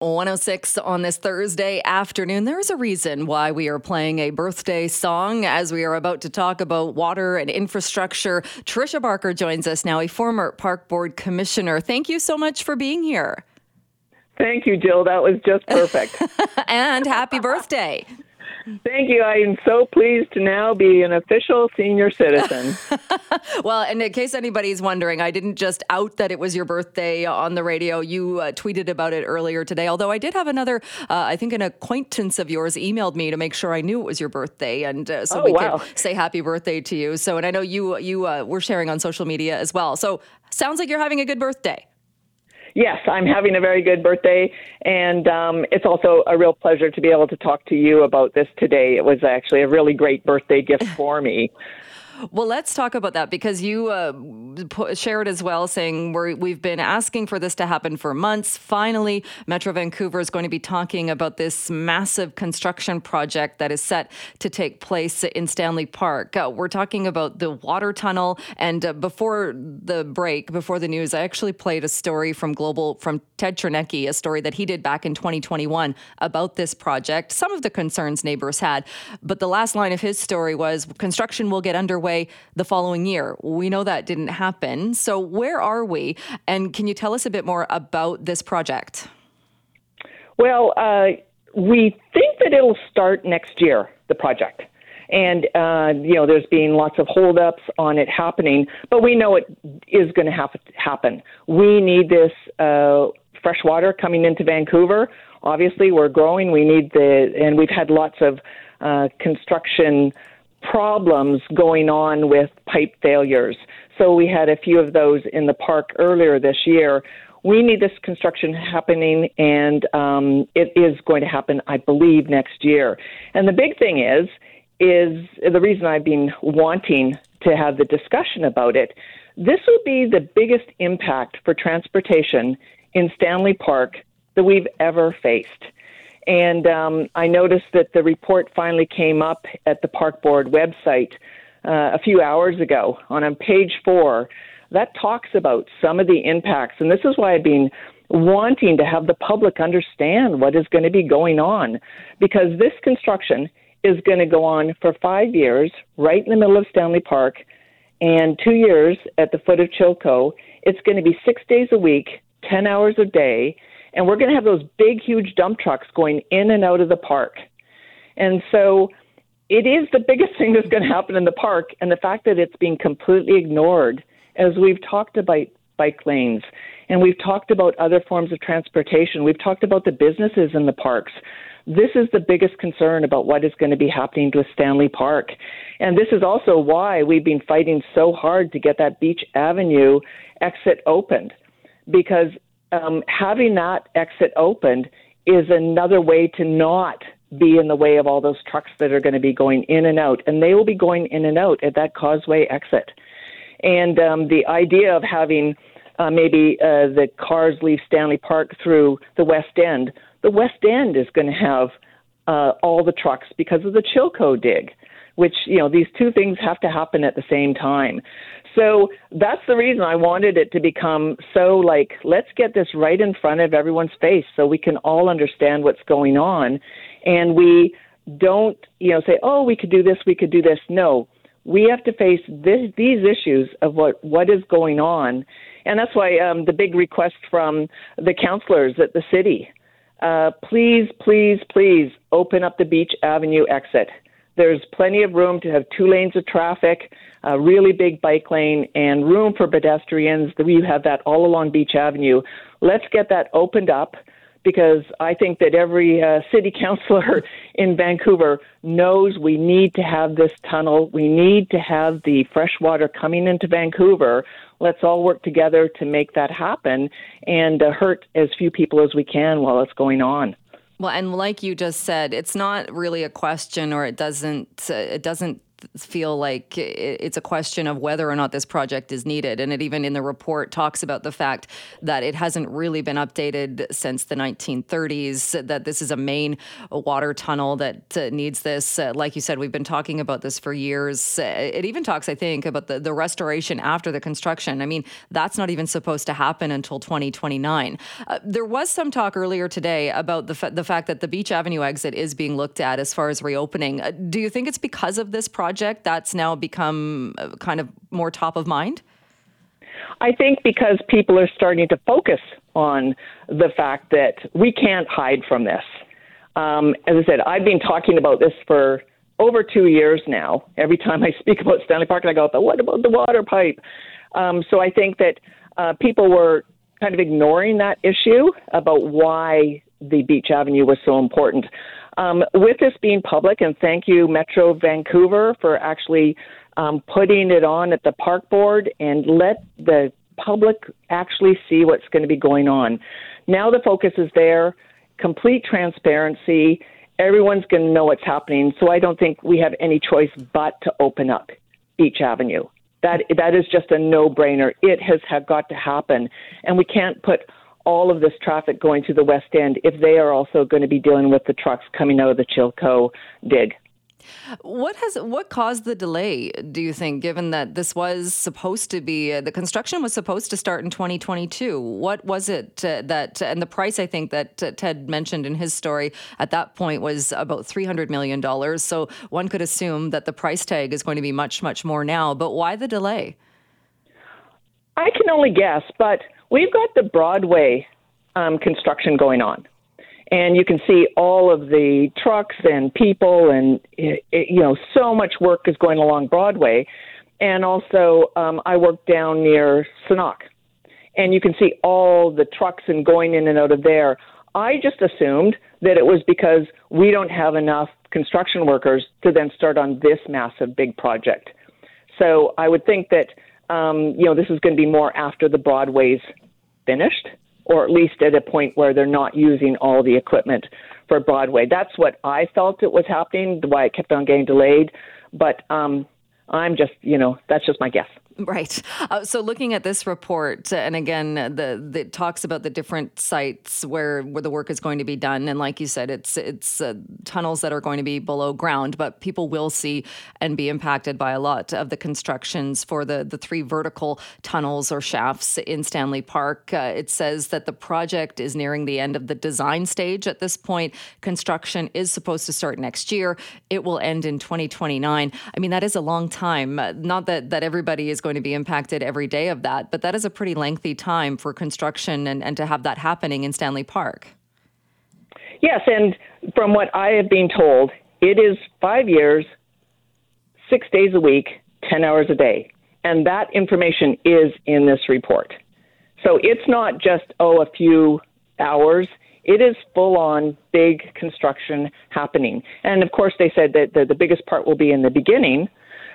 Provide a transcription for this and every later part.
106 on this Thursday afternoon. There's a reason why we are playing a birthday song as we are about to talk about water and infrastructure. Tricia Barker joins us now, a former Park Board Commissioner. Thank you so much for being here. Thank you, Jill. That was just perfect. and happy birthday. Thank you. I am so pleased to now be an official senior citizen. well, and in case anybody's wondering, I didn't just out that it was your birthday on the radio. You uh, tweeted about it earlier today. Although I did have another, uh, I think an acquaintance of yours emailed me to make sure I knew it was your birthday, and uh, so oh, we wow. could say happy birthday to you. So, and I know you you uh, were sharing on social media as well. So, sounds like you're having a good birthday. Yes, I'm having a very good birthday, and um, it's also a real pleasure to be able to talk to you about this today. It was actually a really great birthday gift for me. Well, let's talk about that because you uh, shared as well saying we have been asking for this to happen for months. Finally, Metro Vancouver is going to be talking about this massive construction project that is set to take place in Stanley Park. Uh, we're talking about the water tunnel. And uh, before the break, before the news, I actually played a story from Global, from Ted Chernecki, a story that he did back in 2021 about this project, some of the concerns neighbors had. But the last line of his story was construction will get underway the following year. We know that didn't happen. So, where are we? And can you tell us a bit more about this project? Well, uh, we think that it'll start next year, the project. And, uh, you know, there's been lots of holdups on it happening, but we know it is going to have to happen. We need this uh, fresh water coming into Vancouver. Obviously, we're growing. We need the, and we've had lots of uh, construction problems going on with pipe failures. So we had a few of those in the park earlier this year. We need this construction happening, and um, it is going to happen, I believe, next year. And the big thing is, is the reason I've been wanting to have the discussion about it. This will be the biggest impact for transportation in Stanley Park that we've ever faced. And um, I noticed that the report finally came up at the Park Board website uh, a few hours ago on, on page four. That talks about some of the impacts. And this is why I've been wanting to have the public understand what is going to be going on. Because this construction is going to go on for five years right in the middle of Stanley Park and two years at the foot of Chilco. It's going to be six days a week, 10 hours a day and we're going to have those big, huge dump trucks going in and out of the park. And so it is the biggest thing that's going to happen in the park. And the fact that it's being completely ignored, as we've talked about bike lanes and we've talked about other forms of transportation, we've talked about the businesses in the parks. This is the biggest concern about what is going to be happening to Stanley Park. And this is also why we've been fighting so hard to get that Beach Avenue exit opened because um, having that exit opened is another way to not be in the way of all those trucks that are going to be going in and out, and they will be going in and out at that causeway exit. And um, the idea of having uh, maybe uh, the cars leave Stanley Park through the West End, the West End is going to have uh, all the trucks because of the Chilco dig, which, you know, these two things have to happen at the same time. So that's the reason I wanted it to become so like, let's get this right in front of everyone's face so we can all understand what's going on. And we don't, you know, say, oh, we could do this, we could do this. No, we have to face this, these issues of what, what is going on. And that's why um, the big request from the councillors at the city uh, please, please, please open up the Beach Avenue exit. There's plenty of room to have two lanes of traffic, a really big bike lane, and room for pedestrians. We have that all along Beach Avenue. Let's get that opened up because I think that every uh, city councilor in Vancouver knows we need to have this tunnel. We need to have the fresh water coming into Vancouver. Let's all work together to make that happen and uh, hurt as few people as we can while it's going on. Well, and like you just said, it's not really a question, or it doesn't uh, it doesn't feel like it's a question of whether or not this project is needed. And it even in the report talks about the fact that it hasn't really been updated since the 1930s, that this is a main water tunnel that uh, needs this. Uh, like you said, we've been talking about this for years. Uh, it even talks, I think, about the, the restoration after the construction. I mean, that's not even supposed to happen until 2029. Uh, there was some talk earlier today about the, fa- the fact that the Beach Avenue exit is being looked at as far as reopening. Uh, do you think it's because of this project that's now become uh, kind of more top of mind? I think because people are starting to focus on the fact that we can't hide from this. Um, as I said, I've been talking about this for over two years now. Every time I speak about Stanley Park, I go, but what about the water pipe? Um, so I think that uh, people were kind of ignoring that issue about why the Beach Avenue was so important. Um, with this being public, and thank you, Metro Vancouver, for actually um, putting it on at the park board and let the public actually see what's going to be going on. Now the focus is there, complete transparency. Everyone's going to know what's happening. So I don't think we have any choice but to open up Beach Avenue. That that is just a no-brainer. It has have got to happen, and we can't put all of this traffic going to the West End if they are also going to be dealing with the trucks coming out of the Chilco dig. What has what caused the delay? Do you think, given that this was supposed to be uh, the construction was supposed to start in 2022? What was it uh, that and the price? I think that uh, Ted mentioned in his story at that point was about 300 million dollars. So one could assume that the price tag is going to be much much more now. But why the delay? I can only guess, but we've got the Broadway um, construction going on. And you can see all of the trucks and people and it, you know so much work is going along broadway. And also um, i work down near Senakw, and you can see all the trucks and going in and out of there. I just assumed that it was because we don't have enough construction workers to then start on this massive big project. So i would think that um, you know this is going to be more after the broadway's finished or at least at a point where they're not using all the equipment for Broadway. That's what I felt it was happening, why it kept on getting delayed. But um, I'm just, you know, that's just my guess. Right. Uh, so looking at this report, and again, the, the it talks about the different sites where where the work is going to be done, and like you said, it's it's uh, tunnels that are going to be below ground, but people will see and be impacted by a lot of the constructions for the the three vertical tunnels or shafts in Stanley Park. Uh, it says that the project is nearing the end of the design stage at this point. Construction is supposed to start next year. It will end in 2029. I mean, that is a long time. Uh, not that that everybody is going to be impacted every day of that, but that is a pretty lengthy time for construction and, and to have that happening in Stanley Park. Yes, and from what I have been told, it is five years, six days a week, 10 hours a day. And that information is in this report. So it's not just, oh, a few hours. It is full on big construction happening. And of course, they said that the, the biggest part will be in the beginning,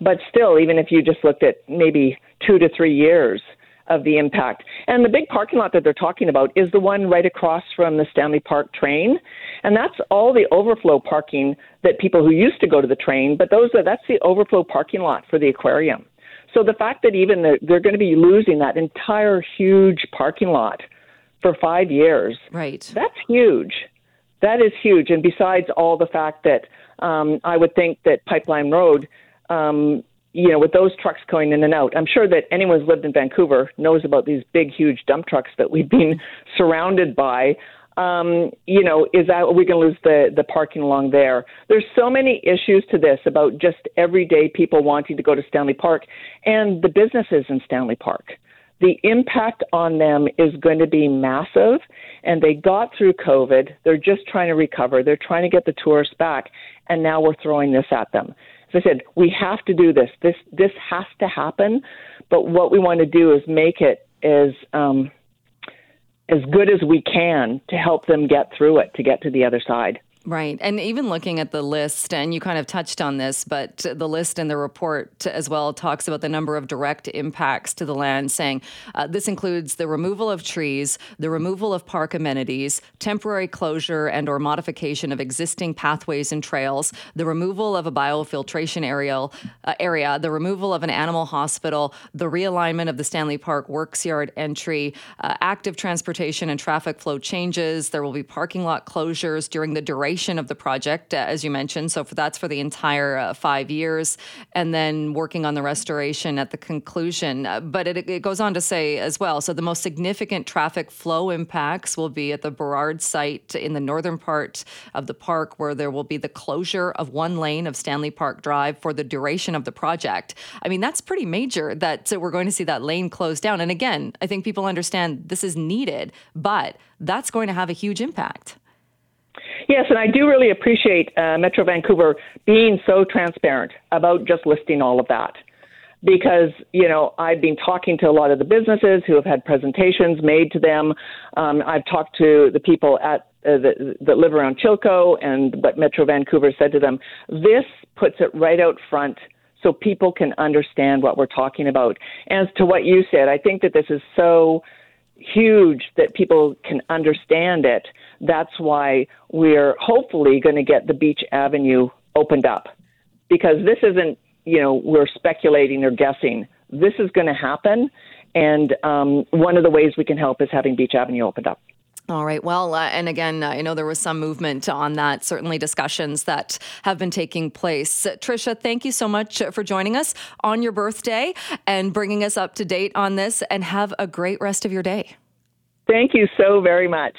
but still, even if you just looked at maybe two to three years of the impact. And the big parking lot that they're talking about is the one right across from the Stanley Park train. And that's all the overflow parking that people who used to go to the train, but those are, that's the overflow parking lot for the aquarium. So the fact that even the, they're going to be losing that entire huge parking lot for five years, right? That's huge. That is huge. And besides all the fact that um, I would think that Pipeline Road um, you know, with those trucks going in and out, I'm sure that anyone who's lived in Vancouver knows about these big, huge dump trucks that we've been surrounded by. Um, you know, is that we can lose the the parking along there? There's so many issues to this about just everyday people wanting to go to Stanley Park and the businesses in Stanley Park. The impact on them is going to be massive, and they got through COVID. They're just trying to recover. They're trying to get the tourists back, and now we're throwing this at them. As I said, we have to do this. This this has to happen. But what we want to do is make it as um, as good as we can to help them get through it, to get to the other side. Right. And even looking at the list, and you kind of touched on this, but the list in the report as well talks about the number of direct impacts to the land, saying uh, this includes the removal of trees, the removal of park amenities, temporary closure and or modification of existing pathways and trails, the removal of a biofiltration area, uh, area the removal of an animal hospital, the realignment of the Stanley Park Works Yard entry, uh, active transportation and traffic flow changes. There will be parking lot closures during the duration duration of the project, uh, as you mentioned. So for, that's for the entire uh, five years, and then working on the restoration at the conclusion. Uh, but it, it, goes on to say as well. So the most significant traffic flow impacts will be at the Burrard site in the northern part of the park, where there will be the closure of one lane of Stanley Park Drive for the duration of the project. I mean, that's pretty major that so we're going to see that lane closed down. And again, I think people understand this is needed, but that's going to have a huge impact. Yes, and I do really appreciate uh, Metro Vancouver being so transparent about just listing all of that. Because, you know, I've been talking to a lot of the businesses who have had presentations made to them. Um, I've talked to the people at uh, that, that live around Chilco and what Metro Vancouver said to them. This puts it right out front so people can understand what we're talking about. As to what you said, I think that this is so huge that people can understand it. That's why we're hopefully going to get the Beach Avenue opened up because this isn't, you know, we're speculating or guessing. This is going to happen. And um, one of the ways we can help is having Beach Avenue opened up. All right. Well, uh, and again, uh, I know there was some movement on that, certainly discussions that have been taking place. Tricia, thank you so much for joining us on your birthday and bringing us up to date on this, and have a great rest of your day. Thank you so very much.